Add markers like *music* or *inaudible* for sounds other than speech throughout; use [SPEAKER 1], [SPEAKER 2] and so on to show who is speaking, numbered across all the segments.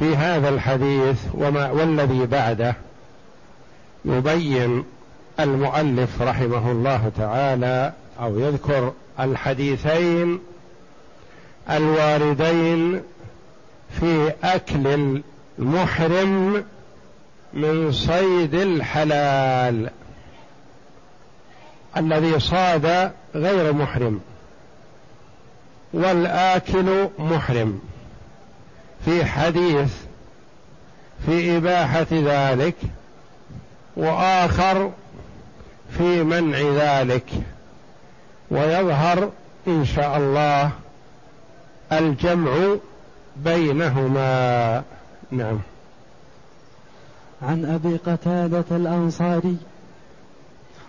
[SPEAKER 1] في هذا الحديث وما والذي بعده يبين المؤلف رحمه الله تعالى أو يذكر الحديثين الواردين في أكل المحرم من صيد الحلال الذي صاد غير محرم والآكل محرم. في حديث في إباحة ذلك وآخر في منع ذلك ويظهر إن شاء الله الجمع بينهما. نعم.
[SPEAKER 2] عن أبي قتادة الأنصاري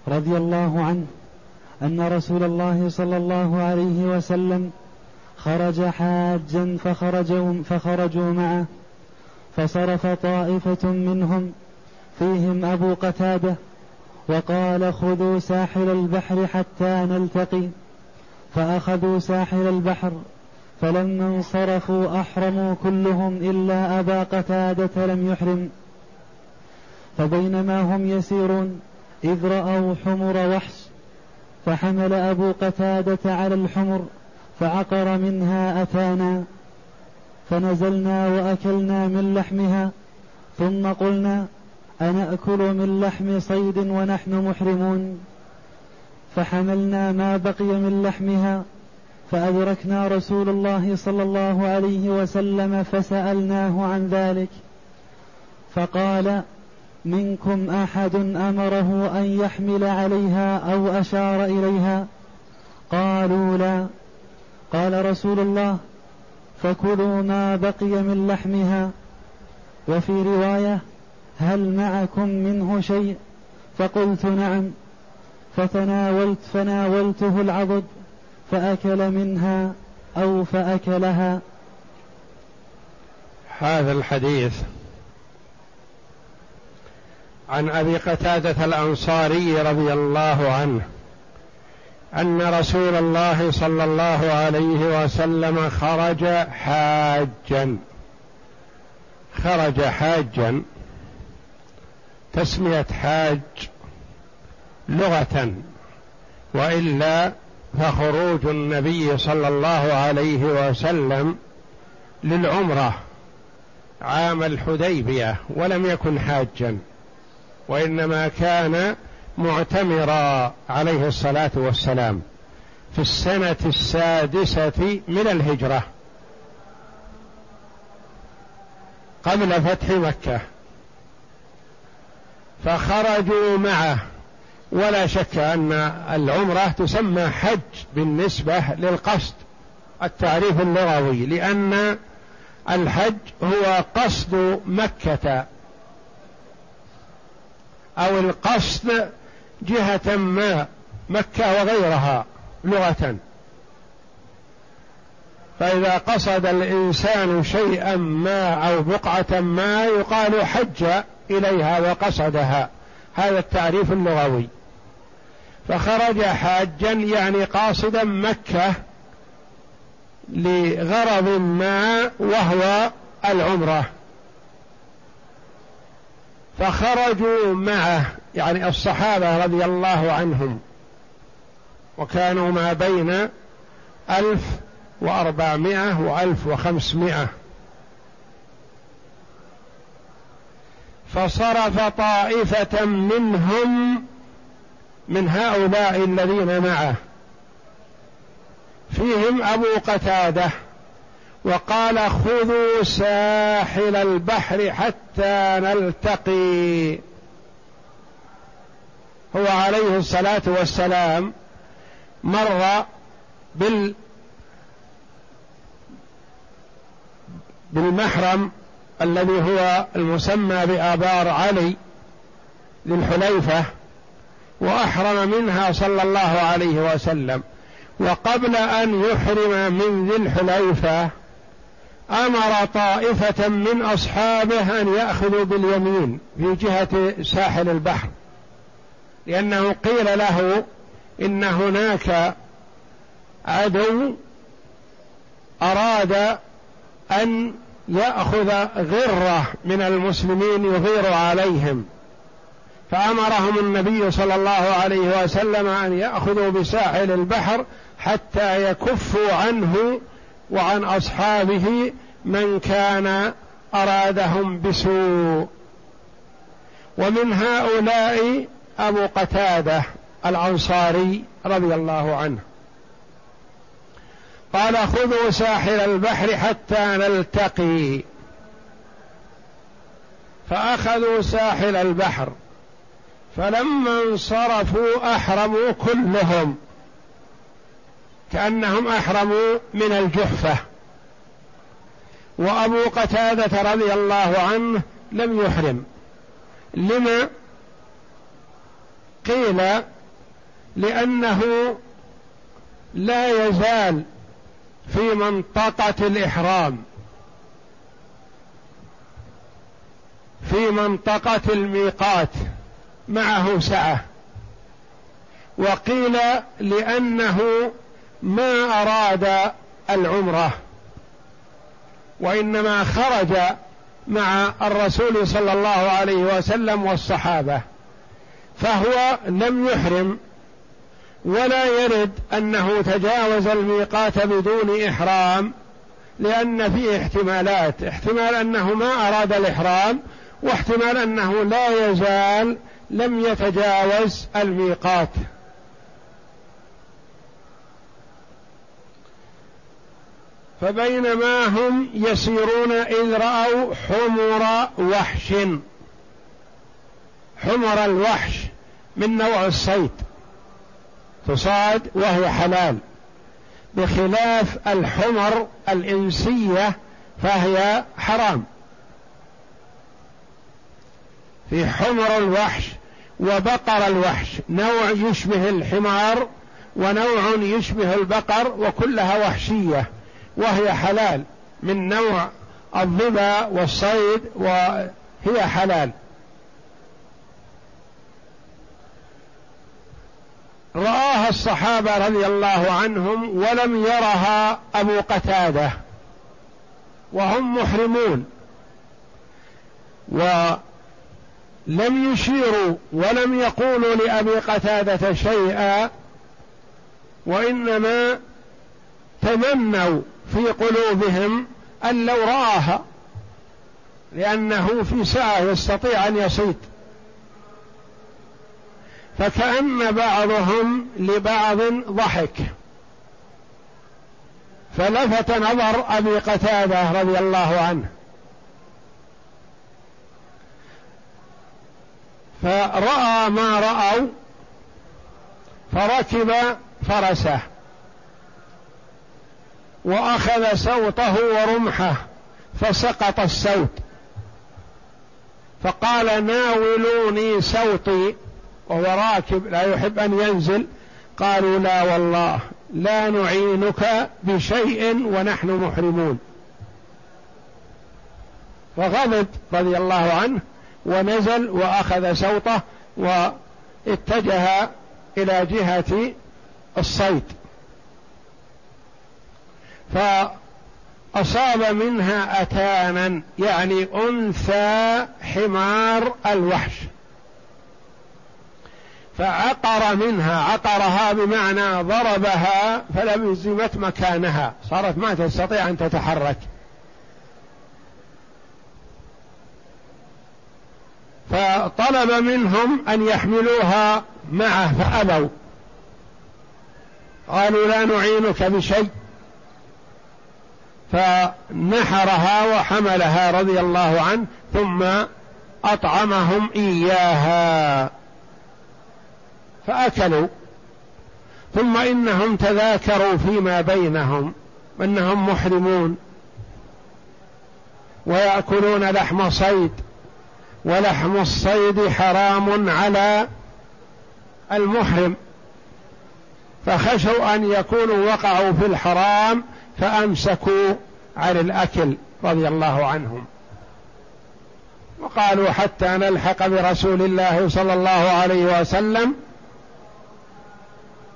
[SPEAKER 2] رضي الله عنه أن رسول الله صلى الله عليه وسلم خرج حاجا فخرجوا, فخرجوا معه. فصرف طائفة منهم فيهم أبو قتادة وقال خذوا ساحل البحر حتى نلتقي فأخذوا ساحل البحر فلما انصرفوا أحرموا كلهم إلا أبا قتادة لم يحرم. فبينما هم يسيرون إذ رأوا حمر وحش فحمل أبو قتادة على الحمر. فعقر منها أتانا فنزلنا وأكلنا من لحمها ثم قلنا أنأكل من لحم صيد ونحن محرمون؟ فحملنا ما بقي من لحمها فأدركنا رسول الله صلى الله عليه وسلم فسألناه عن ذلك. فقال منكم أحد أمره أن يحمل عليها أو أشار إليها؟ قالوا لا. قال رسول الله فكلوا ما بقي من لحمها وفي رواية هل معكم منه شيء؟ فقلت نعم. فتناولت فناولته العضد فأكل منها أو فأكلها.
[SPEAKER 1] هذا الحديث عن أبي قتادة الأنصاري رضي الله عنه. أن رسول الله صلى الله عليه وسلم خرج حاجا. خرج حاجا. تسمية حاج لغة وإلا فخروج النبي صلى الله عليه وسلم للعمرة عام الحديبية ولم يكن حاجا وإنما كان معتمرا عليه الصلاة والسلام في السنة السادسة من الهجرة قبل فتح مكة. فخرجوا معه. ولا شك أن العمرة تسمى حج بالنسبة للقصد التعريف اللغوي لأن الحج هو قصد مكة أو القصد جهة ما مكة وغيرها لغة. فإذا قصد الإنسان شيئا ما أو بقعة ما يقال حج إليها وقصدها. هذا التعريف اللغوي. فخرج حاجا يعني قاصدا مكة لغرض ما وهو العمرة. فخرجوا معه يعني الصحابة رضي الله عنهم. وكانوا ما بين ألف وأربعمائة وألف وخمسمائة. فصرف طائفة منهم من هؤلاء الذين معه. فيهم أبو قتادة. وقال خذوا ساحل البحر حتى نلتقي. هو عليه الصلاة والسلام مر بال بالمحرم الذي هو المسمى بآبار علي للحليفة وأحرم منها صلى الله عليه وسلم. وقبل أن يحرم من ذي الحليفة أمر طائفة من أصحابه أن يأخذوا باليمين في جهة ساحل البحر لأنه قيل له إن هناك عدو أراد أن يأخذ غرة من المسلمين يغير عليهم. فأمرهم النبي صلى الله عليه وسلم أن يأخذوا بساحل البحر حتى يكفوا عنه وعن أصحابه من كان أرادهم بسوء. ومن هؤلاء أبو قتادة الأنصاري رضي الله عنه. قال خذوا ساحل البحر حتى نلتقي. فأخذوا ساحل البحر فلما انصرفوا أحرموا كلهم. كأنهم أحرموا من الجحفة. وأبو قتادة رضي الله عنه لم يحرم. لما قيل لأنه لا يزال في منطقة الإحرام في منطقة الميقات معه سعة. وقيل لأنه ما أراد العمرة وإنما خرج مع الرسول صلى الله عليه وسلم والصحابة فهو لم يحرم ولا يرد أنه تجاوز الميقات بدون إحرام لأن فيه احتمالات احتمال أنه ما أراد الإحرام واحتمال أنه لا يزال لم يتجاوز الميقات. فبينما هم يسيرون إذ رأوا حمر وحش. حمر الوحش من نوع الصيد. تصاد وهي حلال. بخلاف الحمر الإنسية فهي حرام. في حمر الوحش وبقر الوحش. نوع يشبه الحمار ونوع يشبه البقر وكلها وحشية. وهي حلال. من نوع الظبا والصيد وهي حلال. رآها الصحابة رضي الله عنهم ولم يرها أبو قتادة. وهم محرمون. ولم يشيروا ولم يقولوا لأبي قتادة شيئا. وإنما تمنوا في قلوبهم أن لو رآها لأنه في ساعة يستطيع أن يصيد. فكأن بعضهم لبعض ضحك. فلفت نظر أبي قتادة رضي الله عنه. فرأى ما رأوا فركب فرسه. وأخذ سوطه ورمحه فسقط السوط فقال ناولوني سوطي وهو راكب لا يحب أن ينزل. قالوا لا والله لا نعينك بشيء ونحن محرمون. فغضب رضي الله عنه ونزل وأخذ سوطه واتجه إلى جهة الصيد. فأصاب منها أتانا يعني أنثى حمار الوحش. فعقر منها عقرها بمعنى ضربها فلزمت مكانها. صارت ما تستطيع أن تتحرك. فطلب منهم أن يحملوها معه فأبوا. قالوا لا نعينك بشيء. فنحرها وحملها رضي الله عنه ثم أطعمهم إياها. فأكلوا. ثم إنهم تذاكروا فيما بينهم إنهم محرمون. ويأكلون لحم صيد ولحم الصيد حرام على المحرم. فخشوا أن يكونوا وقعوا في الحرام فأمسكوا عن الأكل رضي الله عنهم. وقالوا حتى نلحق برسول الله صلى الله عليه وسلم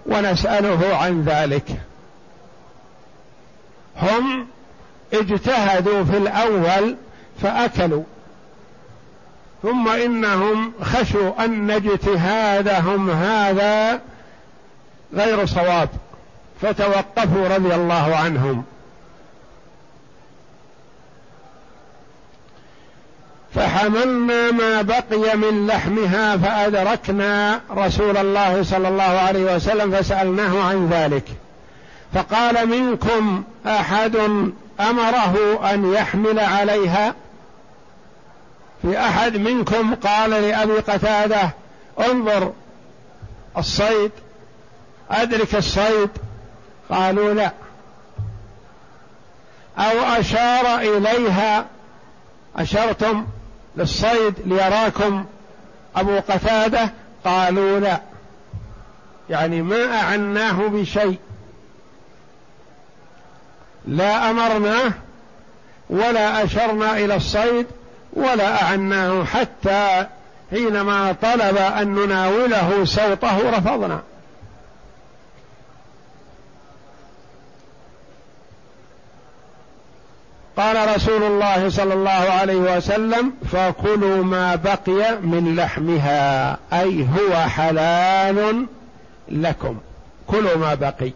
[SPEAKER 1] ونسأله عن ذلك. هم اجتهدوا في الأول فأكلوا ثم إنهم خشوا أن اجتهادهم هذا غير صواب. فتوقفوا رضي الله عنهم. فحملنا ما بقي من لحمها فأدركنا رسول الله صلى الله عليه وسلم فسألناه عن ذلك. فقال منكم أحد أمره أن يحمل عليها؟ في أحد منكم قال لأبي قتادة انظر الصيد أدرك الصيد. قالوا لا. أو أشار إليها أشرتم للصيد ليراكم. أبو قتادة قالوا لا. يعني ما أعناه بشيء. لا أمرناه ولا أشرنا إلى الصيد ولا أعناه حتى حينما طلب أن نناوله سوطه رفضنا. قال رسول الله صلى الله عليه وسلم فكلوا ما بقي من لحمها أي هو حلال لكم. كلوا ما بقي.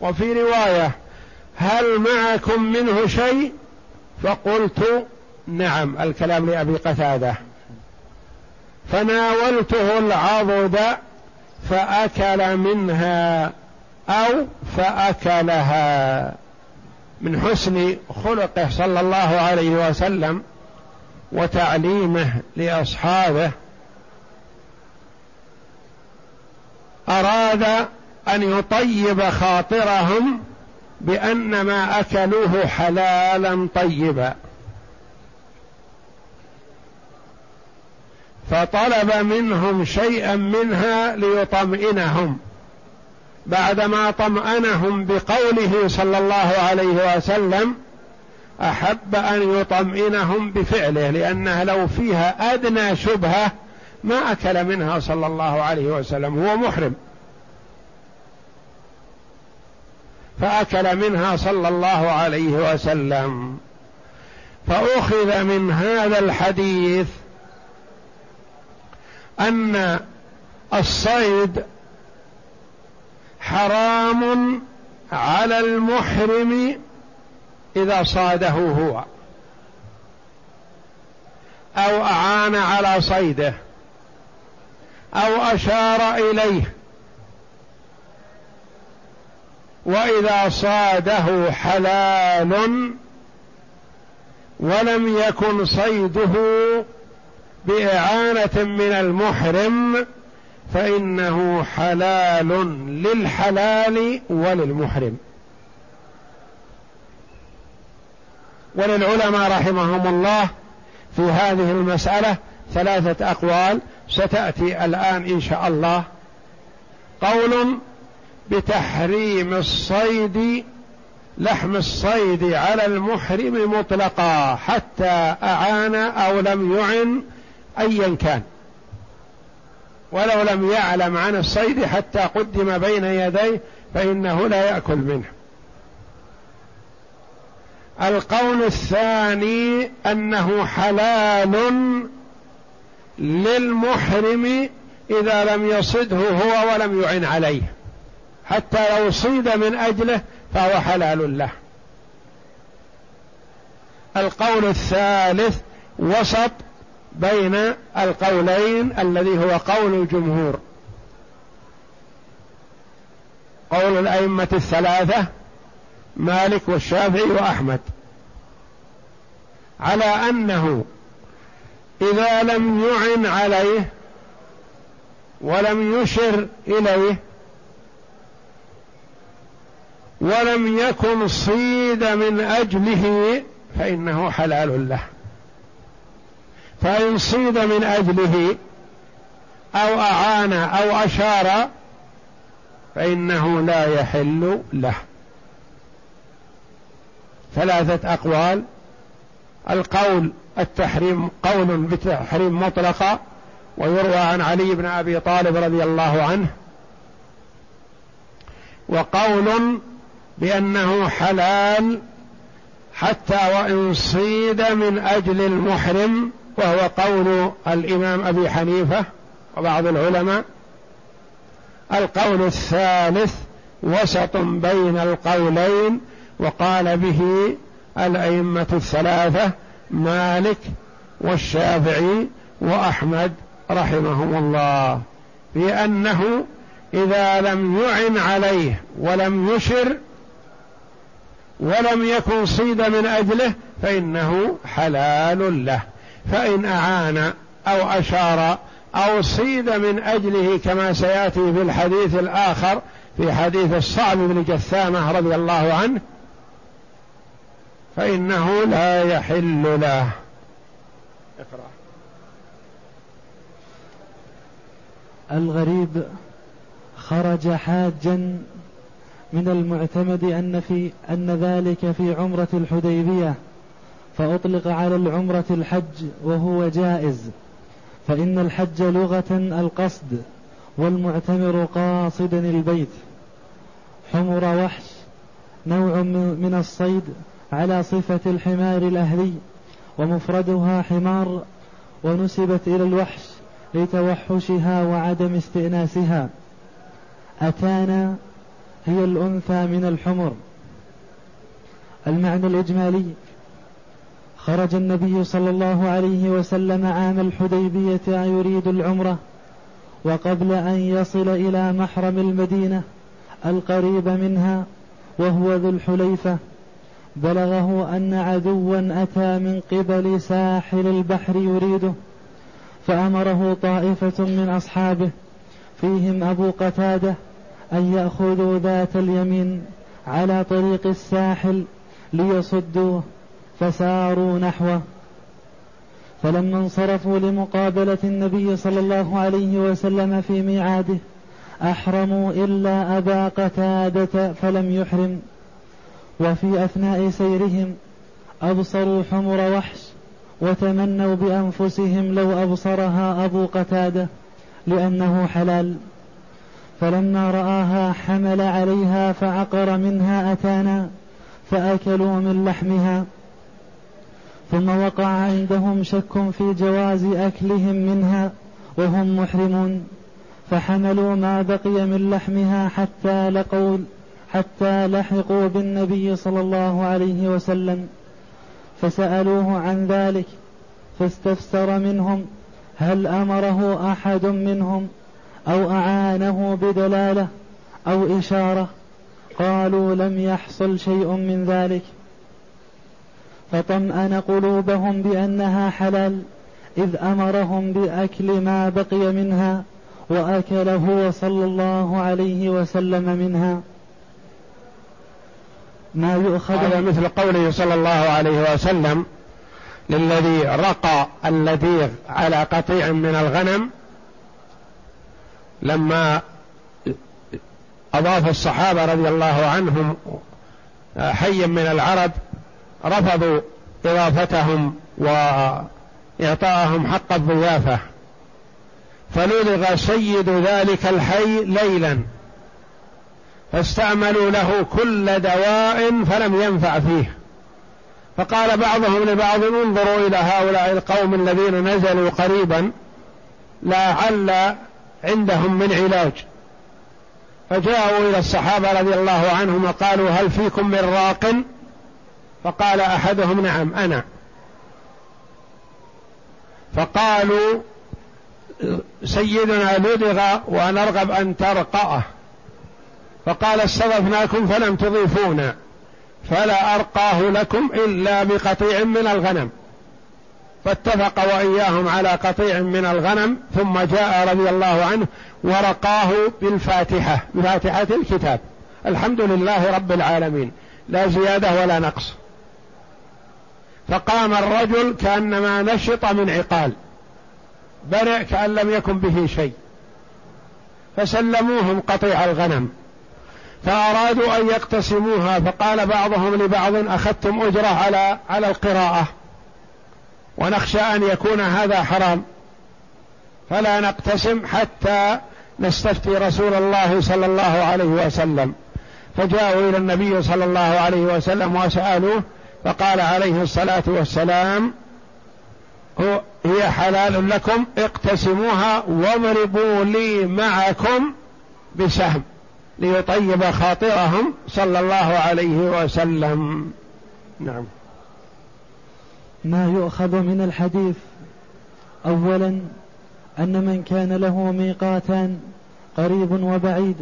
[SPEAKER 1] وفي رواية هل معكم منه شيء؟ فقلت نعم الكلام لأبي قتادة. فناولته العضد فأكل منها أو فأكلها. من حسن خلقه صلى الله عليه وسلم وتعليمه لأصحابه. أراد أن يطيب خاطرهم بأن ما أكلوه حلالا طيبا. فطلب منهم شيئا منها ليطمئنهم. بعدما طمأنهم بقوله صلى الله عليه وسلم أحب أن يطمئنهم بفعله لأنها لو فيها أدنى شبهة ما أكل منها صلى الله عليه وسلم هو محرم. فأكل منها صلى الله عليه وسلم. فأخذ من هذا الحديث أن الصيد حرام على المحرم إذا صاده هو. أو أعان على صيده. أو أشار إليه. وإذا صاده حلال ولم يكن صيده بإعانة من المحرم فإنه حلال للحلال وللمحرم. وللعلماء رحمهم الله في هذه المسألة ثلاثة أقوال ستأتي الآن إن شاء الله. قول بتحريم الصيد لحم الصيد على المحرم مطلقا حتى أعان أو لم يعن أيا كان. ولو لم يعلم عن الصيد حتى قدم بين يديه فإنه لا يأكل منه. القول الثاني أنه حلال للمحرم إذا لم يصده هو ولم يعن عليه. حتى لو صيد من أجله فهو حلال له. القول الثالث وسط بين القولين الذي هو قول الجمهور. قول الأئمة الثلاثة مالك والشافعي وأحمد. على أنه إذا لم يعن عليه ولم يشر إليه ولم يكن صيد من أجله فإنه حلال له. فإن صيد من أجله أو أعان أو أشار فإنه لا يحل له. ثلاثة أقوال. القول التحريم قول بتحريم مطلقا ويروى عن علي بن أبي طالب رضي الله عنه. وقول بأنه حلال حتى وإن صيد من أجل المحرم وهو قول الإمام أبي حنيفة وبعض العلماء القول الثالث وسط بين القولين وقال به الأئمة الثلاثة مالك والشافعي وأحمد رحمهم الله بأنه إذا لم يعن عليه ولم يشر ولم يكن صيد من أجله فإنه حلال له. فإن أعان أو أشار أو صيد من أجله كما سيأتي في الحديث الآخر في حديث الصعب بن جثامة رضي الله عنه فإنه لا يحل له. اقرأ.
[SPEAKER 2] الغريب خرج حاجا من المعتمد أن في أن ذلك في عمرة الحديبية. فأطلق على العمرة الحج وهو جائز فإن الحج لغة القصد والمعتمر قاصدا البيت. حمر وحش نوع من الصيد على صفة الحمار الأهلي ومفردها حمار ونسبت إلى الوحش لتوحشها وعدم استئناسها. أتانا هي الأنثى من الحمر. المعنى الإجمالي خرج النبي صلى الله عليه وسلم عام الحديبية يريد العمرة وقبل أن يصل إلى محرم المدينة القريب منها وهو ذو الحليفة بلغه أن عدوا أتى من قبل ساحل البحر يريده فأمره طائفة من أصحابه فيهم أبو قتادة أن يأخذوا ذات اليمين على طريق الساحل ليصدوه. فساروا نحوه. فلما انصرفوا لمقابلة النبي صلى الله عليه وسلم في ميعاده أحرموا إلا أبا قتادة فلم يحرم. وفي أثناء سيرهم أبصروا حمر وحش وتمنوا بأنفسهم لو أبصرها أبو قتادة لأنه حلال. فلما رآها حمل عليها فعقر منها أتانا فأكلوا من لحمها. ثم وقع عندهم شك في جواز أكلهم منها وهم محرمون فحملوا ما بقي من لحمها حتى لقوا حتى لحقوا بالنبي صلى الله عليه وسلم فسألوه عن ذلك فاستفسر منهم هل أمره أحد منهم أو أعانه بدلالة أو إشارة؟ قالوا لم يحصل شيء من ذلك. فطمأن قلوبهم بأنها حلال إذ أمرهم بأكل ما بقي منها وأكل هو صلى الله عليه وسلم منها.
[SPEAKER 1] ما يؤخذ هذا مثل قوله صلى الله عليه وسلم للذي رقى اللذيذ على قطيع من الغنم لما أضاف الصحابة رضي الله عنهم حيا من العرب رفضوا إضافتهم وإعطاءهم حق الضيافة. فلدغ سيد ذلك الحي ليلا. فاستعملوا له كل دواء فلم ينفع فيه. فقال بعضهم لبعض انظروا إلى هؤلاء القوم الذين نزلوا قريبا لعل عندهم من علاج. فجاءوا إلى الصحابة رضي الله عنهم وقالوا هل فيكم من راق؟ فقال أحدهم نعم أنا. فقالوا سيدنا لدغ ونرغب أن ترقأه. فقال استضفناكم فلم تضيفونا. فلا أرقاه لكم إلا بقطيع من الغنم. فاتفق وإياهم على قطيع من الغنم ثم جاء رضي الله عنه ورقاه بالفاتحة بفاتحة الكتاب. الحمد لله رب العالمين. لا زيادة ولا نقص. فقام الرجل كأنما نشط من عقال برئ كأن لم يكن به شيء فسلموهم قطيع الغنم فأرادوا أن يقتسموها فقال بعضهم لبعض أخذتم أجرة على على القراءة ونخشى أن يكون هذا حرام فلا نقتسم حتى نستفتي رسول الله صلى الله عليه وسلم. فجاءوا إلى النبي صلى الله عليه وسلم وسألوه فقال عليه الصلاة والسلام هي حلال لكم اقتسموها واضربوا لي معكم بسهم ليطيب خاطرهم صلى الله عليه وسلم. نعم.
[SPEAKER 2] ما يؤخذ من الحديث اولا أن من كان له ميقاتان قريب وبعيد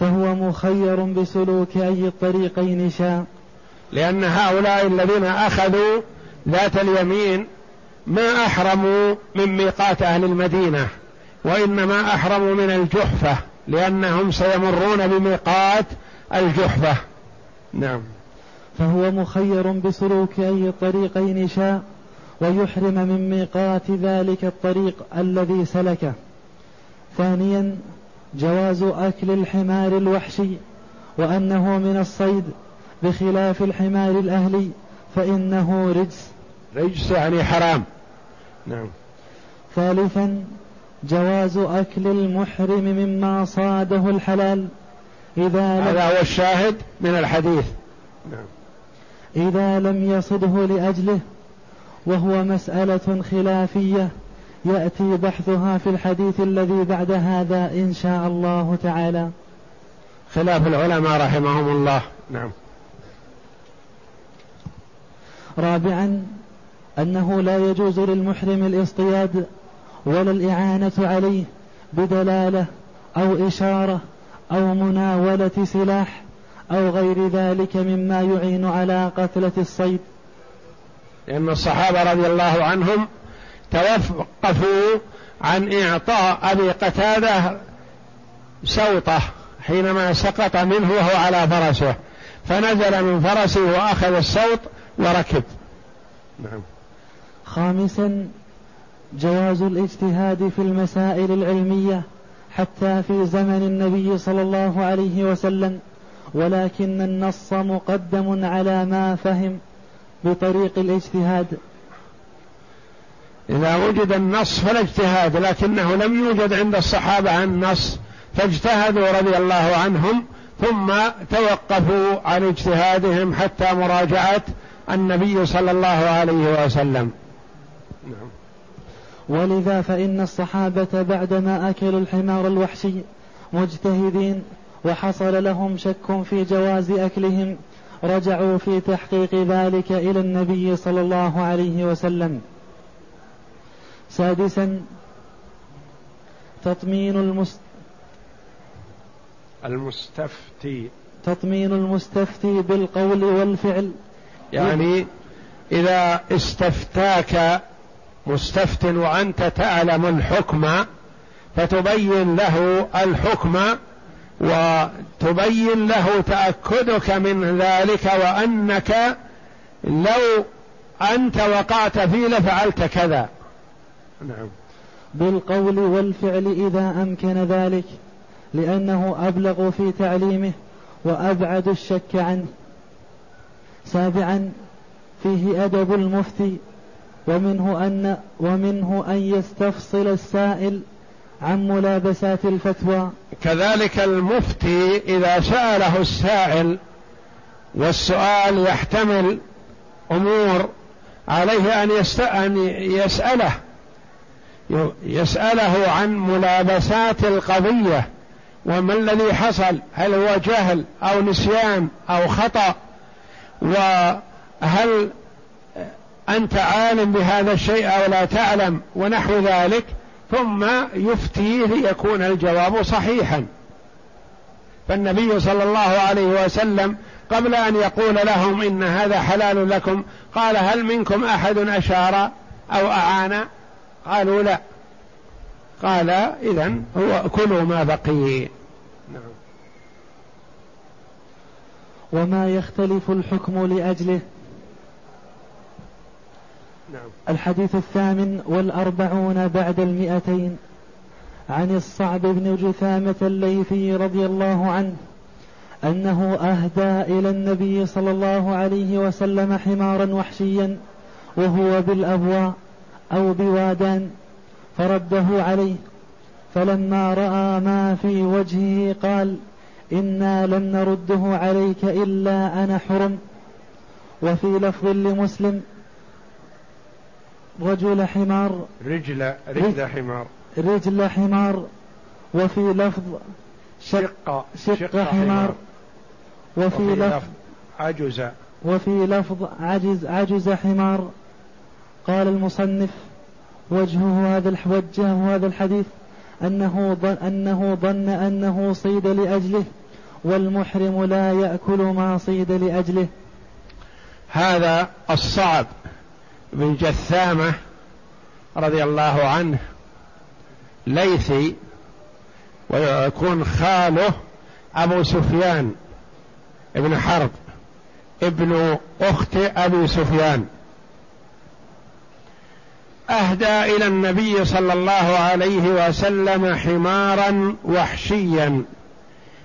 [SPEAKER 2] فهو مخير بسلوك أي الطريقين شاء.
[SPEAKER 1] لأن هؤلاء الذين أخذوا ذات اليمين ما أحرموا من ميقات أهل المدينة وإنما أحرموا من الجحفة لأنهم سيمرون بميقات الجحفة. نعم.
[SPEAKER 2] فهو مخير بسلوك أي الطريقين شاء ويحرم من ميقات ذلك الطريق الذي سلكه. ثانيا جواز أكل الحمار الوحشي وأنه من الصيد بخلاف الحمار الأهلي فإنه رجس.
[SPEAKER 1] رجس يعني حرام. نعم.
[SPEAKER 2] ثالثا جواز أكل المحرم مما صاده الحلال.
[SPEAKER 1] إذا هذا هو الشاهد من الحديث.
[SPEAKER 2] نعم. إذا لم يصده لأجله وهو مسألة خلافية يأتي بحثها في الحديث الذي بعد هذا إن شاء الله تعالى.
[SPEAKER 1] خلاف العلماء رحمهم الله. نعم.
[SPEAKER 2] رابعا أنه لا يجوز للمحرم الاصطياد ولا الإعانة عليه بدلالة أو إشارة أو مناولة سلاح أو غير ذلك مما يعين على قتلة الصيد.
[SPEAKER 1] لأن الصحابة رضي الله عنهم توقفوا عن إعطاء أبي قتادة سوطة حينما سقط منه وهو على فرسه. فنزل من فرسه وأخذ السوط وركب.
[SPEAKER 2] نعم. خامسا جواز الاجتهاد في المسائل العلمية حتى في زمن النبي صلى الله عليه وسلم ولكن النص مقدم على ما فهم بطريق الاجتهاد.
[SPEAKER 1] إذا وجد النص فلا اجتهاد لكنه لم يوجد عند الصحابة النص فاجتهدوا رضي الله عنهم ثم توقفوا عن اجتهادهم حتى مراجعة النبي صلى الله عليه وسلم.
[SPEAKER 2] نعم. ولذا فإن الصحابة بعدما أكلوا الحمار الوحشي مجتهدين وحصل لهم شك في جواز أكلهم رجعوا في تحقيق ذلك إلى النبي صلى الله عليه وسلم. سادسا تطمين المست
[SPEAKER 1] المستفتي.
[SPEAKER 2] تطمين المستفتي بالقول والفعل.
[SPEAKER 1] يعني إذا استفتاك مستفت وأنت تعلم الحكم فتبين له الحكم وتبين له تأكدك من ذلك وأنك لو أنت وقعت فيه لفعلت كذا.
[SPEAKER 2] نعم. بالقول والفعل إذا أمكن ذلك لأنه أبلغ في تعليمه وأبعد الشك عنه. سابعا فيه أدب المفتي ومنه أن ومنه أن يستفصل السائل عن ملابسات الفتوى.
[SPEAKER 1] كذلك المفتي إذا سأله السائل والسؤال يحتمل أمور عليه أن يسأله يسأله عن ملابسات القضية وما الذي حصل؟ هل هو جهل أو نسيان أو خطأ؟ وهل أنت عالم بهذا الشيء أو لا تعلم ونحو ذلك ثم يفتيه ليكون الجواب صحيحا. فالنبي صلى الله عليه وسلم قبل أن يقول لهم إن هذا حلال لكم قال هل منكم أحد أشار أو أعان؟ قالوا لا. قال اذا هو كلوا ما بقي. نعم.
[SPEAKER 2] وما يختلف الحكم لأجله نعم. الحديث الثامن والأربعون بعد المئتين عن الصعب بن جثامة الليثي رضي الله عنه أنه أهدى إلى النبي صلى الله عليه وسلم حمارا وحشيا وهو بالأبواء أو بوادان فرده عليه فلما رأى ما في وجهه قال إنا لن نرده عليك إلا أنا حرم. وفي لفظ لمسلم رجل حمار.
[SPEAKER 1] رجل رجل حمار.
[SPEAKER 2] رجل حمار. وفي لفظ
[SPEAKER 1] شق
[SPEAKER 2] شق, شق حمار.
[SPEAKER 1] وفي, وفي لفظ عجز.
[SPEAKER 2] وفي لفظ عجز عجز حمار. قال المصنف وجهه هذا وجهه هذا الحديث أنه ظن أنه ظن أنه صيد لأجله والمحرم لا يأكل ما صيد لأجله.
[SPEAKER 1] هذا الصعب بن جثامة رضي الله عنه ليثي ويكون خاله أبو سفيان ابن حرب ابن أخت أبي سفيان. أهدى إلى النبي صلى الله عليه وسلم حمارا وحشيا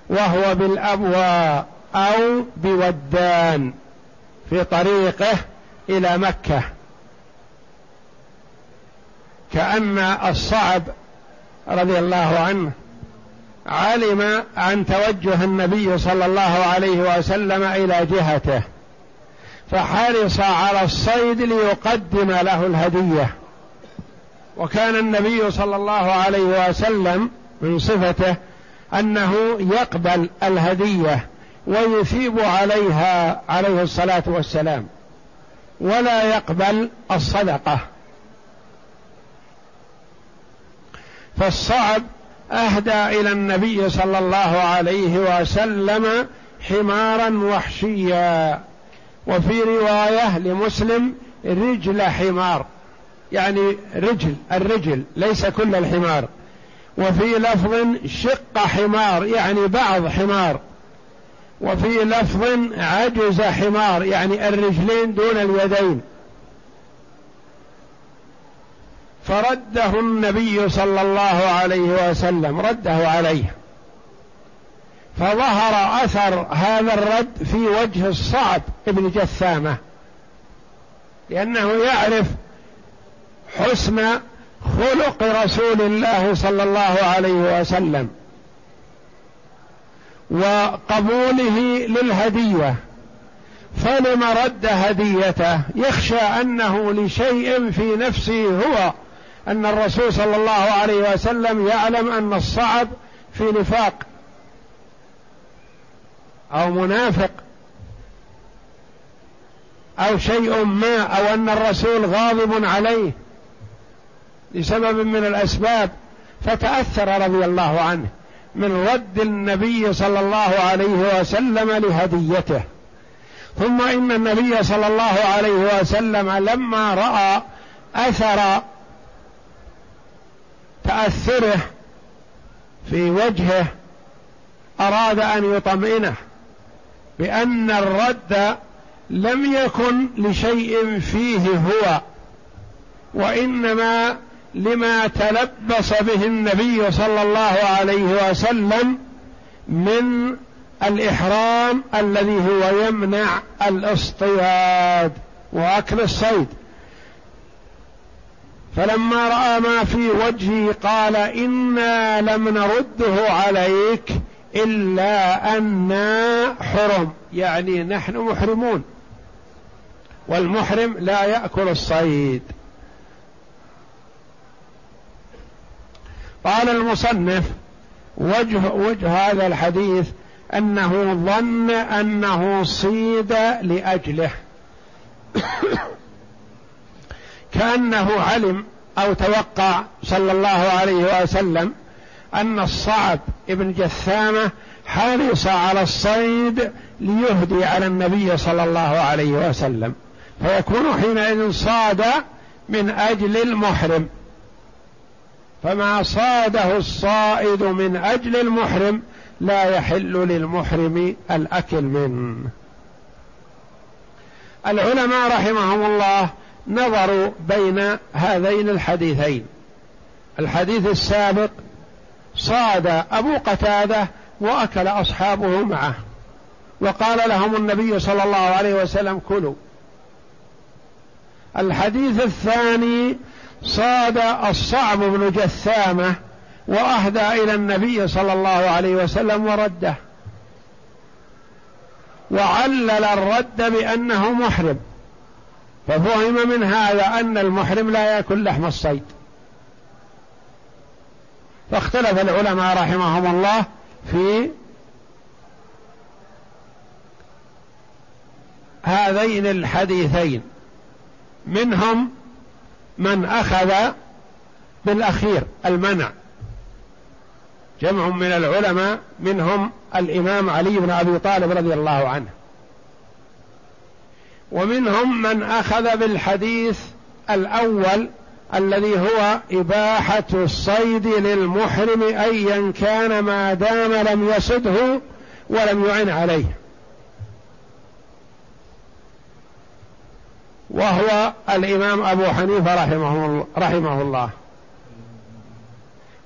[SPEAKER 1] وهو بالأبوى أو بودان في طريقه إلى مكة. كأن الصعب رضي الله عنه علم عن توجه النبي صلى الله عليه وسلم إلى جهته فحرص على الصيد ليقدم له الهدية. وكان النبي صلى الله عليه وسلم من صفته أنه يقبل الهدية ويثيب عليها عليه الصلاة والسلام ولا يقبل الصدقة. فالصعب أهدى إلى النبي صلى الله عليه وسلم حمارا وحشيا. وفي رواية لمسلم رجل حمار. يعني رجل الرجل ليس كل الحمار. وفي لفظ شق حمار يعني بعض حمار. وفي لفظ عجز حمار يعني الرجلين دون اليدين. فرده النبي صلى الله عليه وسلم رده عليه. فظهر أثر هذا الرد في وجه الصعب ابن جثامة. لأنه يعرف حسن خلق رسول الله صلى الله عليه وسلم وقبوله للهدية فلم رد هديته يخشى أنه لشيء في نفسه هو أن الرسول صلى الله عليه وسلم يعلم أن الصعب في نفاق أو منافق أو شيء ما أو أن الرسول غاضب عليه. لسبب من الأسباب فتأثر رضي الله عنه من رد النبي صلى الله عليه وسلم لهديته. ثم إن النبي صلى الله عليه وسلم لما رأى أثر تأثره في وجهه أراد أن يطمئنه بأن الرد لم يكن لشيء فيه هو وإنما لما تلبس به النبي صلى الله عليه وسلم من الإحرام الذي هو يمنع الإصطياد وأكل الصيد. فلما رأى ما في وجهي قال إنا لم نرده عليك إلا أنا حرم. يعني نحن محرمون. والمحرم لا يأكل الصيد. قال المصنف وجه وجه هذا الحديث أنه ظن أنه صيد لأجله. *coughs* كأنه علم أو توقع صلى الله عليه وسلم أن الصعب ابن جثامة حرص على الصيد ليهدي على النبي صلى الله عليه وسلم. فيكون حينئذ صاد من أجل المحرم. فما صاده الصائد من أجل المحرم لا يحل للمحرم الأكل منه. العلماء رحمهم الله نظروا بين هذين الحديثين. الحديث السابق صاد أبو قتادة وأكل أصحابه معه وقال لهم النبي صلى الله عليه وسلم كلوا. الحديث الثاني صاد الصعب بن جثامة وأهدى إلى النبي صلى الله عليه وسلم ورده. وعلل الرد بأنه محرم. ففهم من هذا أن المحرم لا يأكل لحم الصيد. فاختلف العلماء رحمهم الله في هذين الحديثين. منهم من أخذ بالأخير المنع. جمع من العلماء منهم الإمام علي بن أبي طالب رضي الله عنه. ومنهم من أخذ بالحديث الأول الذي هو إباحة الصيد للمحرم ايا كان ما دام لم يصده ولم يعن عليه. وهو الإمام أبو حنيفة رحمه رحمه الله.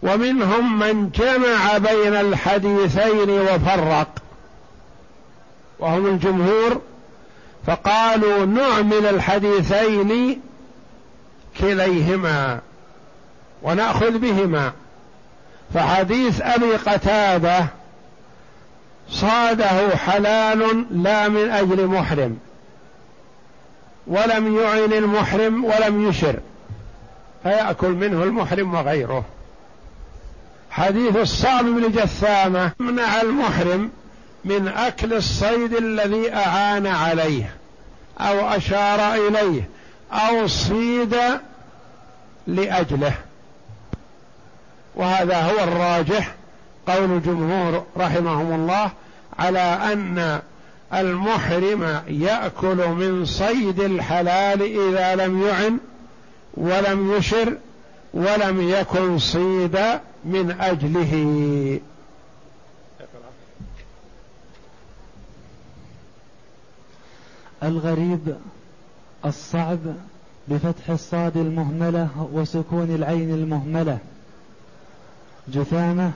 [SPEAKER 1] ومنهم من جمع بين الحديثين وفرق. وهم الجمهور فقالوا نعمل الحديثين كليهما ونأخذ بهما. فحديث أبي قتادة صاده حلال لا من أجل محرم. ولم يعن المحرم ولم يشر فيأكل منه المحرم وغيره. حديث الصعب بن جثامة منع المحرم من أكل الصيد الذي أعان عليه أو أشار إليه أو صيد لأجله. وهذا هو الراجح قول الجمهور رحمهم الله على أن المحرم يأكل من صيد الحلال إذا لم يعن ولم يشر ولم يكن صيد من أجله.
[SPEAKER 2] الغريب الصعب بفتح الصاد المهملة وسكون العين المهملة. جثامة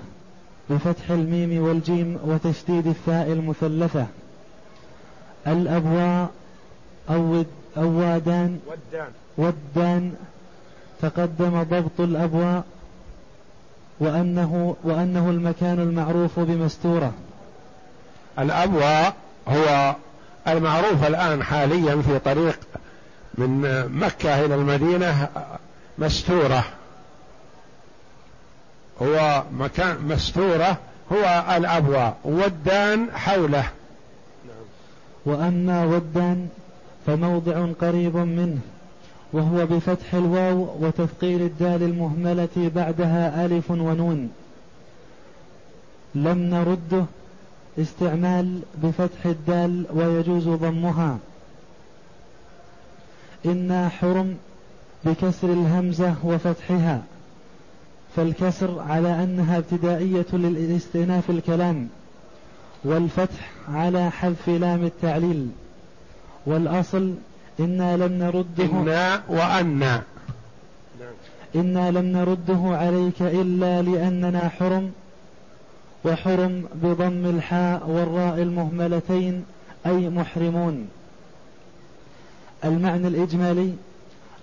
[SPEAKER 2] بفتح الميم والجيم وتشديد الثاء المثلثة. الأبواء أو أوادان ودان. ودان تقدم ضبط الأبواء وأنه وأنه المكان المعروف بمستورة.
[SPEAKER 1] الأبواء هو المعروف الآن حاليا في طريق من مكة إلى المدينة مستورة. هو مكان مستورة هو الأبواء ودان حوله.
[SPEAKER 2] وأما ودا فموضع قريب منه وهو بفتح الواو وتثقيل الدال المهملة بعدها ألف ونون. لم نرده استعمال بفتح الدال ويجوز ضمها. إنا حرم بكسر الهمزة وفتحها فالكسر على أنها ابتدائية للاستئناف الكلام. والفتح على حذف لام التعليل والأصل إنا لم نرده
[SPEAKER 1] إنا وأنا.
[SPEAKER 2] إنا لم نرده عليك إلا لأننا حرم وحرم بضم الحاء والراء المهملتين أي محرمون. المعنى الإجمالي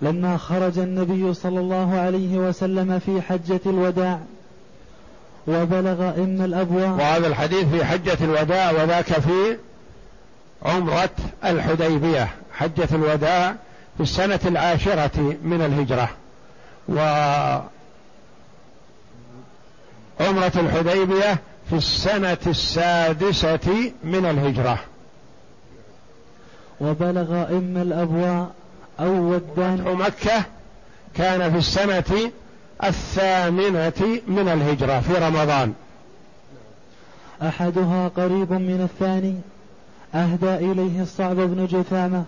[SPEAKER 2] لما خرج النبي صلى الله عليه وسلم في حجة الوداع وبلغ إن الأبواء
[SPEAKER 1] وهذا الحديث في حجة الوداع وذاك في عمرة الحديبية. حجة الوداع في السنة العاشرة من الهجرة. و عمرة الحديبية في السنة السادسة من الهجرة.
[SPEAKER 2] وبلغ إما الأبواء أو ودان
[SPEAKER 1] مكة كان في السنة الثامنة من الهجرة في رمضان.
[SPEAKER 2] أحدها قريب من الثاني أهدى إليه الصعب بن جثامة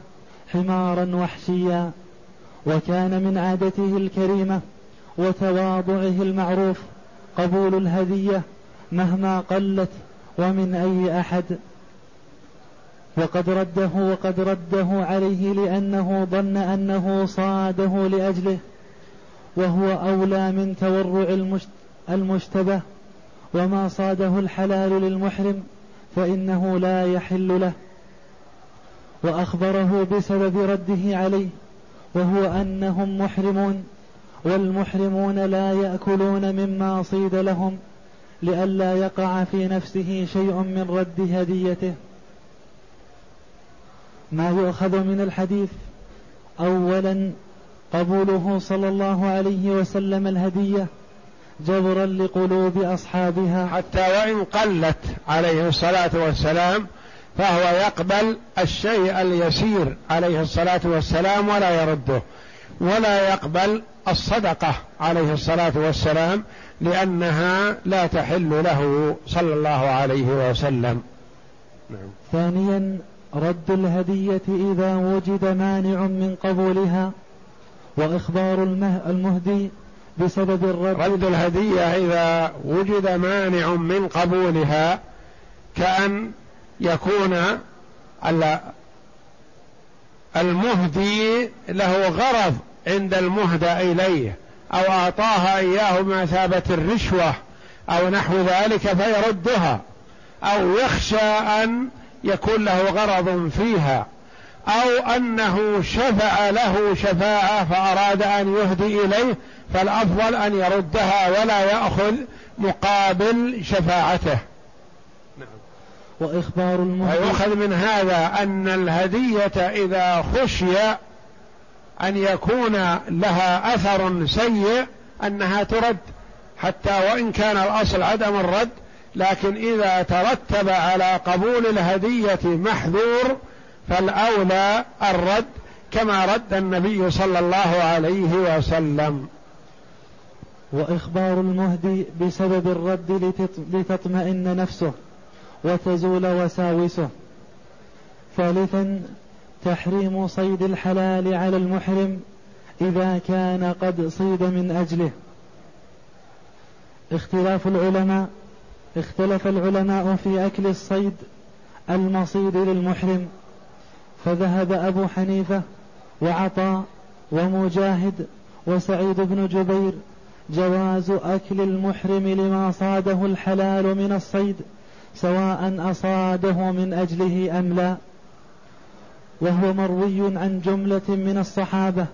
[SPEAKER 2] حمارا وحشيا وكان من عادته الكريمة وتواضعه المعروف قبول الهدية مهما قلت ومن أي أحد. وقد رده وقد رده عليه لأنه ظن أنه صاده لأجله وهو أولى من تورع المشتبه وما صاده الحلال للمحرم فإنه لا يحل له. وأخبره بسبب رده عليه وهو أنهم محرمون والمحرمون لا يأكلون مما صيد لهم لئلا يقع في نفسه شيء من رد هديته. ما يؤخذ من الحديث أولا قبوله صلى الله عليه وسلم الهدية جبرا لقلوب أصحابها.
[SPEAKER 1] حتى وإن قلت عليه الصلاة والسلام فهو يقبل الشيء اليسير عليه الصلاة والسلام ولا يرده ولا يقبل الصدقة عليه الصلاة والسلام لأنها لا تحل له صلى الله عليه وسلم.
[SPEAKER 2] نعم. ثانيا رد الهدية إذا وجد مانع من قبولها. وإخبار المهدي بسبب الرد
[SPEAKER 1] رد الهدية إذا وجد مانع من قبولها كأن يكون المهدي له غرض عند المهدى إليه أو أعطاها إياه بمثابة الرشوة أو نحو ذلك فيردها أو يخشى أن يكون له غرض فيها. أو أنه شفع له شفاعة فأراد أن يهدي إليه فالأفضل أن يردها ولا يأخذ مقابل شفاعته
[SPEAKER 2] نعم. وإخبار المهدي
[SPEAKER 1] ويؤخذ من هذا أن الهدية إذا خشي أن يكون لها أثر سيء أنها ترد حتى وإن كان الأصل عدم الرد لكن إذا ترتب على قبول الهدية محذور فالأولى الرد كما رد النبي صلى الله عليه وسلم.
[SPEAKER 2] وإخبار المهدي بسبب الرد لتطمئن نفسه وتزول وساوسه. ثالثا تحريم صيد الحلال على المحرم إذا كان قد صيد من أجله. اختلاف العلماء اختلف العلماء في أكل الصيد المصيد للمحرم فذهب أبو حنيفة وعطاء ومجاهد وسعيد بن جبير جواز أكل المحرم لما صاده الحلال من الصيد سواء أصاده من أجله أم لا. وهو مروي عن جملة من الصحابة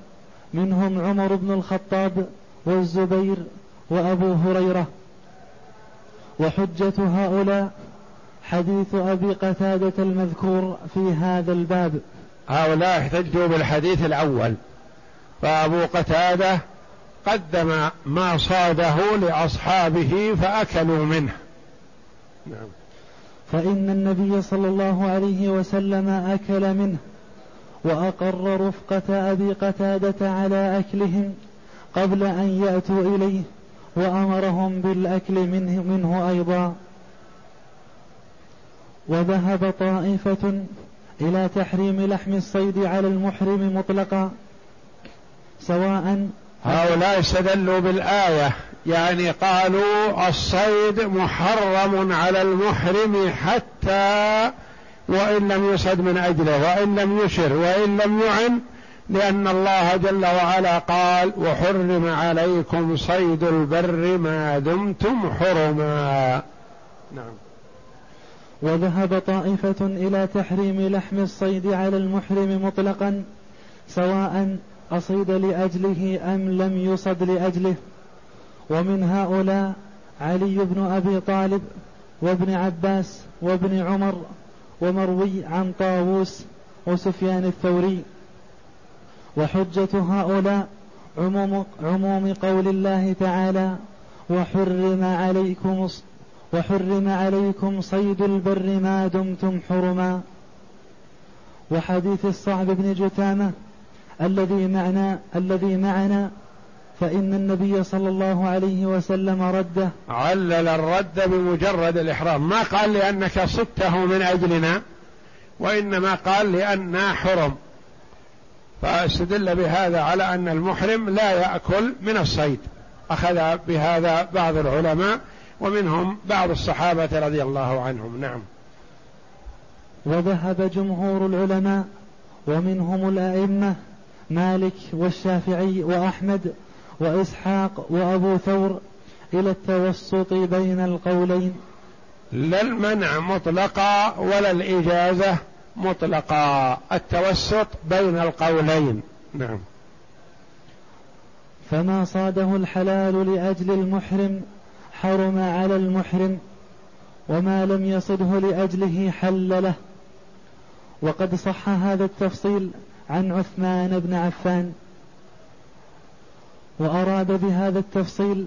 [SPEAKER 2] منهم عمر بن الخطاب والزبير وأبو هريرة. وحجة هؤلاء حديث أبي قتادة المذكور في هذا الباب.
[SPEAKER 1] هؤلاء احتجوا بالحديث الأول. فأبو قتادة قدم ما صاده لأصحابه فأكلوا منه.
[SPEAKER 2] نعم. فإن النبي صلى الله عليه وسلم أكل منه وأقر رفقة أبي قتادة على أكلهم قبل أن يأتوا إليه وأمرهم بالأكل منه, منه أيضا. وذهب طائفة إلى تحريم لحم الصيد على المحرم مطلقا سواء
[SPEAKER 1] هؤلاء استدلوا بالآية يعني قالوا الصيد محرم على المحرم حتى وإن لم يصد من أجله وإن لم يشر وإن لم يعن لأن الله جل وعلا قال وحرم عليكم صيد البر ما دمتم حرما.
[SPEAKER 2] نعم. وذهب طائفة إلى تحريم لحم الصيد على المحرم مطلقا سواء أصيد لأجله أم لم يصد لأجله. ومن هؤلاء علي بن أبي طالب وابن عباس وابن عمر ومروي عن طاووس وسفيان الثوري. وحجة هؤلاء عموم, عموم قول الله تعالى وحرم عليكم وحرم عليكم صيد البر ما دمتم حرما. وحديث الصعب بن جتامة الذي معنا الذي معنا فإن النبي صلى الله عليه وسلم رده.
[SPEAKER 1] علل الرد بمجرد الإحرام. ما قال لأنك صدته من أجلنا وإنما قال لأننا حرم. فاستدل بهذا على أن المحرم لا يأكل من الصيد. أخذ بهذا بعض العلماء ومنهم بعض الصحابة رضي الله عنهم. نعم.
[SPEAKER 2] وذهب جمهور العلماء ومنهم الأئمة مالك والشافعي وأحمد وإسحاق وأبو ثور إلى التوسط بين القولين.
[SPEAKER 1] لا المنع مطلقا ولا الإجازة مطلقا. التوسط بين القولين. نعم.
[SPEAKER 2] فما صاده الحلال لأجل المحرم حرم على المحرم وما لم يصده لأجله حل له. وقد صح هذا التفصيل عن عثمان بن عفان. وأراد بهذا التفصيل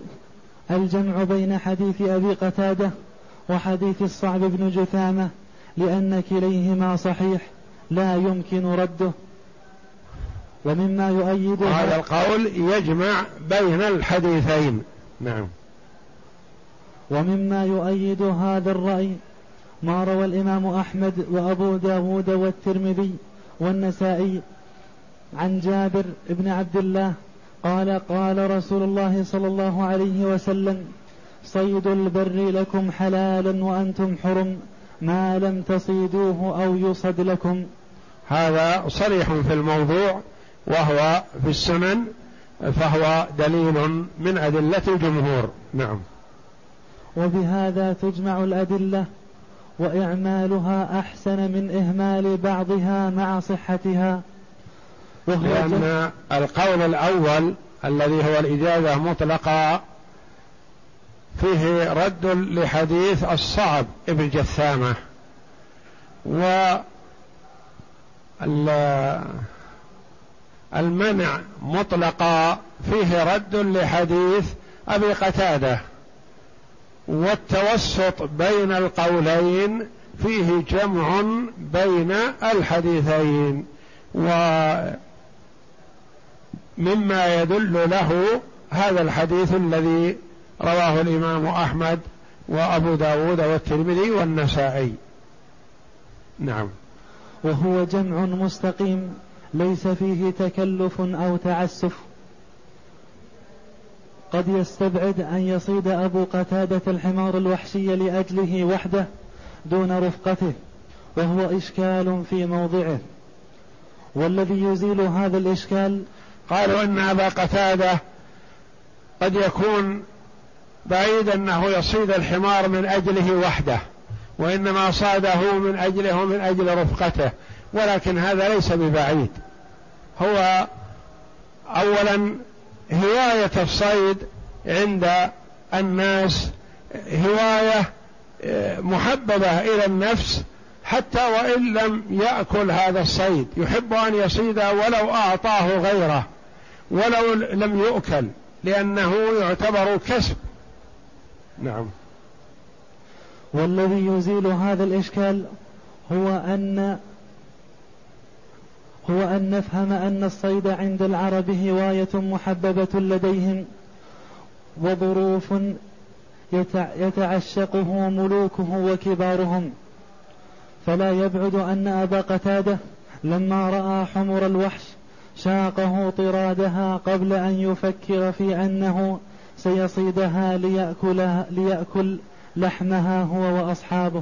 [SPEAKER 2] الجمع بين حديث أبي قتادة وحديث الصعب بن جثامة لأن كليهما صحيح لا يمكن رده. ومما يؤيد
[SPEAKER 1] هذا القول يجمع بين الحديثين. نعم.
[SPEAKER 2] ومما يؤيد هذا الرأي ما روى الإمام أحمد وأبو داود والترمذي والنسائي عن جابر بن عبد الله قال قال رسول الله صلى الله عليه وسلم صيد البر لكم حلال وأنتم حرم ما لم تصيدوه أو يصد لكم.
[SPEAKER 1] هذا صريح في الموضوع وهو في السنن فهو دليل من أدلة الجمهور. نعم.
[SPEAKER 2] وبهذا تجمع الأدلة وإعمالها أحسن من إهمال بعضها مع صحتها.
[SPEAKER 1] وهو لأن القول الأول الذي هو الإجازة مطلقا فيه رد لحديث الصعب ابن جثامة. و المنع مطلقا فيه رد لحديث أبي قتادة. والتوسط بين القولين فيه جمع بين الحديثين ومما يدل له هذا الحديث الذي رواه الإمام أحمد وأبو داود والترمذي والنسائي. نعم.
[SPEAKER 2] وهو جمع مستقيم ليس فيه تكلف أو تعسف. قد يستبعد أن يصيد أبو قتادة الحمار الوحشي لأجله وحده دون رفقته وهو إشكال في موضعه. والذي يزيل هذا الإشكال؟
[SPEAKER 1] قالوا إن أبا قتادة قد يكون بعيد أنه يصيد الحمار من أجله وحده وإنما صاده من أجله من أجل رفقته ولكن هذا ليس ببعيد. هو أولا هواية الصيد عند الناس هواية آه، محببة إلى النفس حتى وإن لم يأكل هذا الصيد. يحب أن يصيد ولو أعطاه غيره ولو لم يؤكل لأنه يعتبر كسب. نعم.
[SPEAKER 2] والذي يزيل هذا الإشكال هو أن هو أن نفهم أن الصيد عند العرب هواية محببة لديهم وظروف يتعشقه ملوكه وكبارهم. فلا يبعد أن أبا قتادة لما رأى حمر الوحش شاقه طرادها قبل أن يفكر في أنه سيصيدها ليأكلها ليأكل لحمها هو وأصحابه.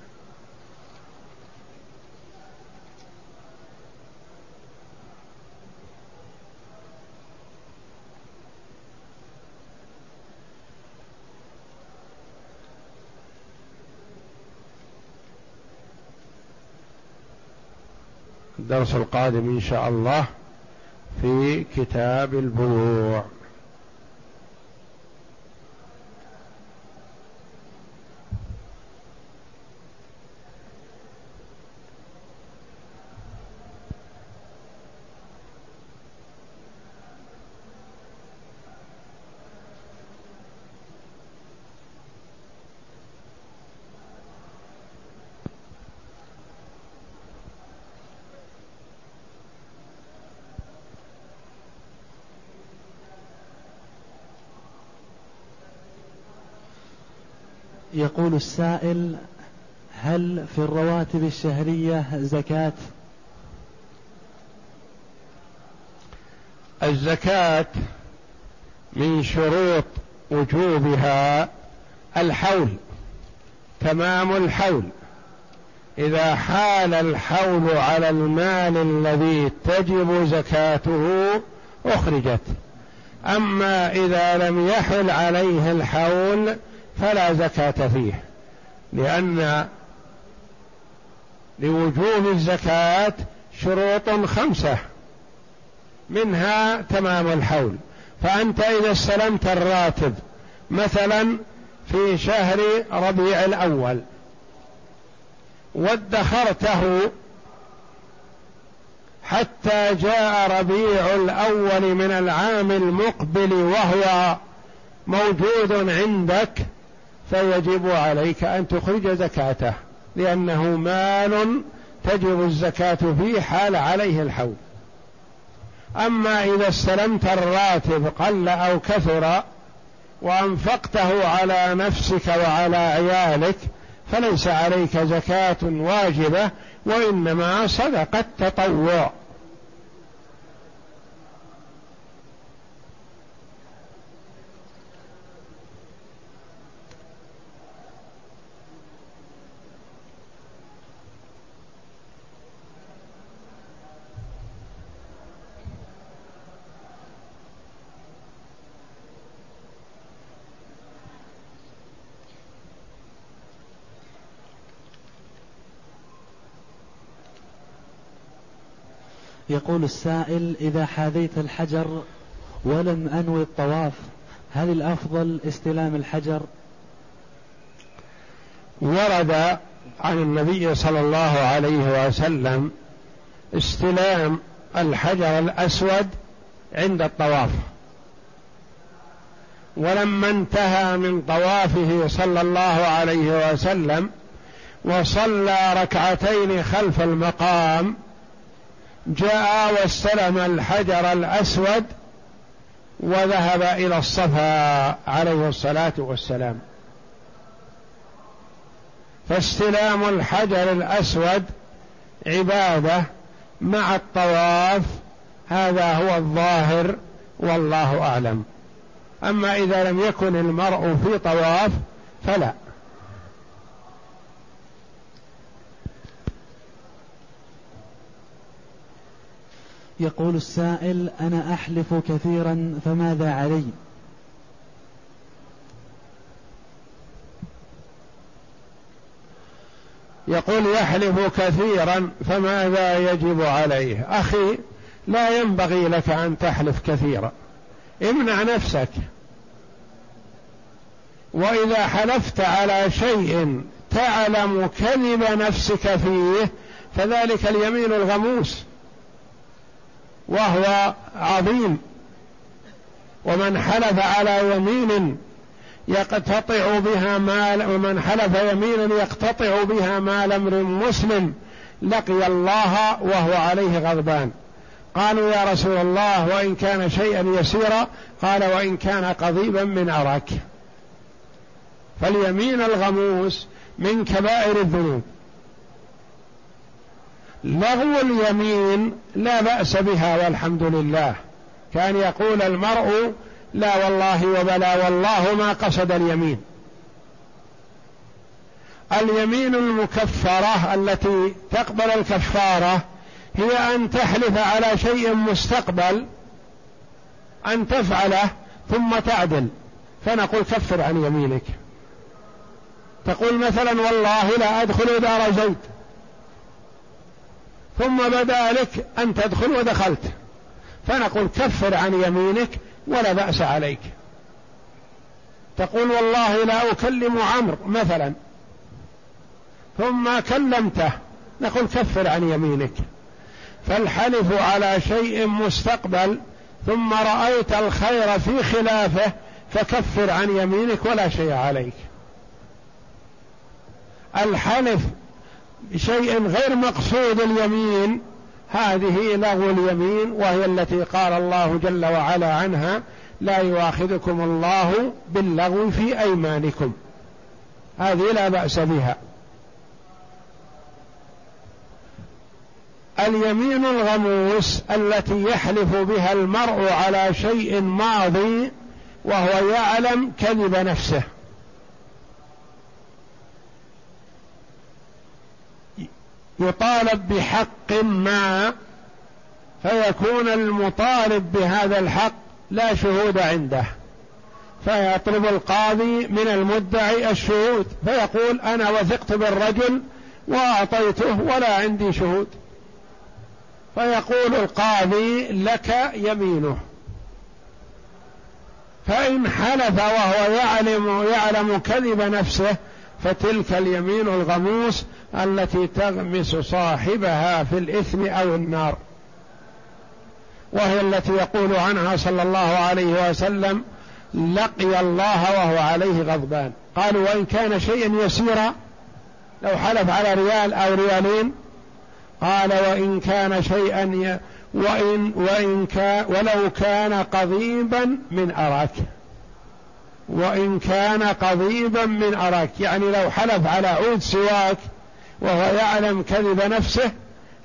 [SPEAKER 1] الدرس القادم إن شاء الله في كتاب البيوع
[SPEAKER 2] يقول السائل هل في الرواتب الشهرية زكاة؟
[SPEAKER 1] الزكاة من شروط وجوبها الحول تمام الحول. إذا حال الحول على المال الذي تجب زكاته أخرجت. أما إذا لم يحل عليه الحول فلا زكاة فيه لأن لوجوب الزكاة شروط خمسة منها تمام الحول. فأنت إذا استلمت الراتب مثلا في شهر ربيع الأول وادخرته حتى جاء ربيع الأول من العام المقبل وهو موجود عندك فيجب عليك أن تخرج زكاته لأنه مال تجب الزكاة فيه حال عليه الحول. أما إذا استلمت الراتب قل أو كثر وأنفقته على نفسك وعلى عيالك فليس عليك زكاة واجبة وإنما صدقة تطوع.
[SPEAKER 2] يقول السائل إذا حاذيت الحجر ولم أنوي الطواف هل الأفضل استلام الحجر؟
[SPEAKER 1] ورد عن النبي صلى الله عليه وسلم استلام الحجر الأسود عند الطواف. ولما انتهى من طوافه صلى الله عليه وسلم وصلى ركعتين خلف المقام جاء واستلم الحجر الأسود وذهب إلى الصفا عليه الصلاة والسلام. فاستلام الحجر الأسود عبادة مع الطواف هذا هو الظاهر والله أعلم. أما إذا لم يكن المرء في طواف فلا.
[SPEAKER 2] يقول السائل أنا أحلف كثيرا فماذا علي؟
[SPEAKER 1] يقول يحلف كثيرا فماذا يجب عليه؟ أخي لا ينبغي لك أن تحلف كثيرا. امنع نفسك. وإذا حلفت على شيء تعلم كذب نفسك فيه فذلك اليمين الغموس. وهو عظيم. ومن حلف على يمين يقتطع بها مال ومن حلف يمينا يقتطع بها مال أمر مسلم لقي الله وهو عليه غضبان. قالوا يا رسول الله وإن كان شيئا يسيرا قال وإن كان قضيبا من أراك. فاليمين الغموس من كبائر الذنوب. لغو اليمين لا بأس بها والحمد لله. كان يقول المرء لا والله وبلا والله ما قصد اليمين. اليمين المكفرة التي تقبل الكفارة هي أن تحلف على شيء مستقبل أن تفعله ثم تعدل. فنقول كفر عن يمينك. تقول مثلا والله لا أدخل دار زيد ثم بدا لك أن تدخل ودخلت. فنقول كفر عن يمينك ولا بأس عليك. تقول والله لا أكلم عمرو مثلا. ثم كلمته. نقول كفر عن يمينك. فالحلف على شيء مستقبل. ثم رأيت الخير في خلافه. فكفر عن يمينك ولا شيء عليك. الحلف بشيء غير مقصود اليمين. هذه لغو اليمين وهي التي قال الله جل وعلا عنها لا يؤاخذكم الله باللغو في أيمانكم. هذه لا بأس بها. اليمين الغموس التي يحلف بها المرء على شيء ماضي وهو يعلم كذب نفسه. يطالب بحق ما فيكون المطالب بهذا الحق لا شهود عنده. فيطلب القاضي من المدعي الشهود فيقول أنا وثقت بالرجل وأعطيته ولا عندي شهود. فيقول القاضي لك يمينه. فإن حلف وهو يعلم يعلم كذب نفسه فتلك اليمين الغموس التي تغمس صاحبها في الإثم أو النار. وهي التي يقول عنها صلى الله عليه وسلم لقي الله وهو عليه غضبان. قالوا وإن كان شيئا يسيرا لو حلف على ريال أو ريالين قال وإن كان شيئا وإن وإن كان ولو كان قضيبا من أراك. وإن كان قضيبا من أراك يعني لو حلف على عود سواك وهو يعلم كذب نفسه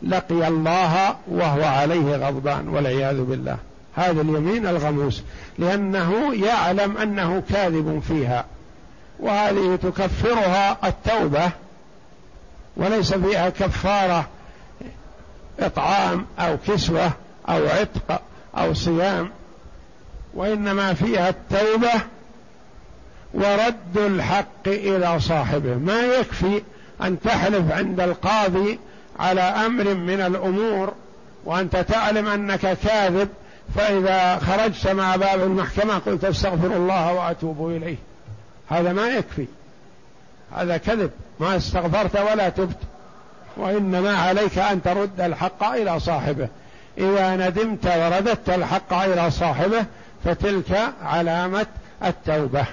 [SPEAKER 1] لقي الله وهو عليه غضبان والعياذ بالله. هذا اليمين الغموس لأنه يعلم أنه كاذب فيها. وهذه تكفرها التوبة وليس فيها كفارة إطعام أو كسوة أو عتق أو صيام وإنما فيها التوبة ورد الحق إلى صاحبه. ما يكفي أن تحلف عند القاضي على أمر من الأمور وأنت تعلم أنك كاذب فإذا خرجت مع باب المحكمة قلت استغفر الله وأتوب إليه. هذا ما يكفي. هذا كذب. ما استغفرت ولا تبت. وإنما عليك أن ترد الحق إلى صاحبه. إذا ندمت ورددت الحق إلى صاحبه فتلك علامة التوبة.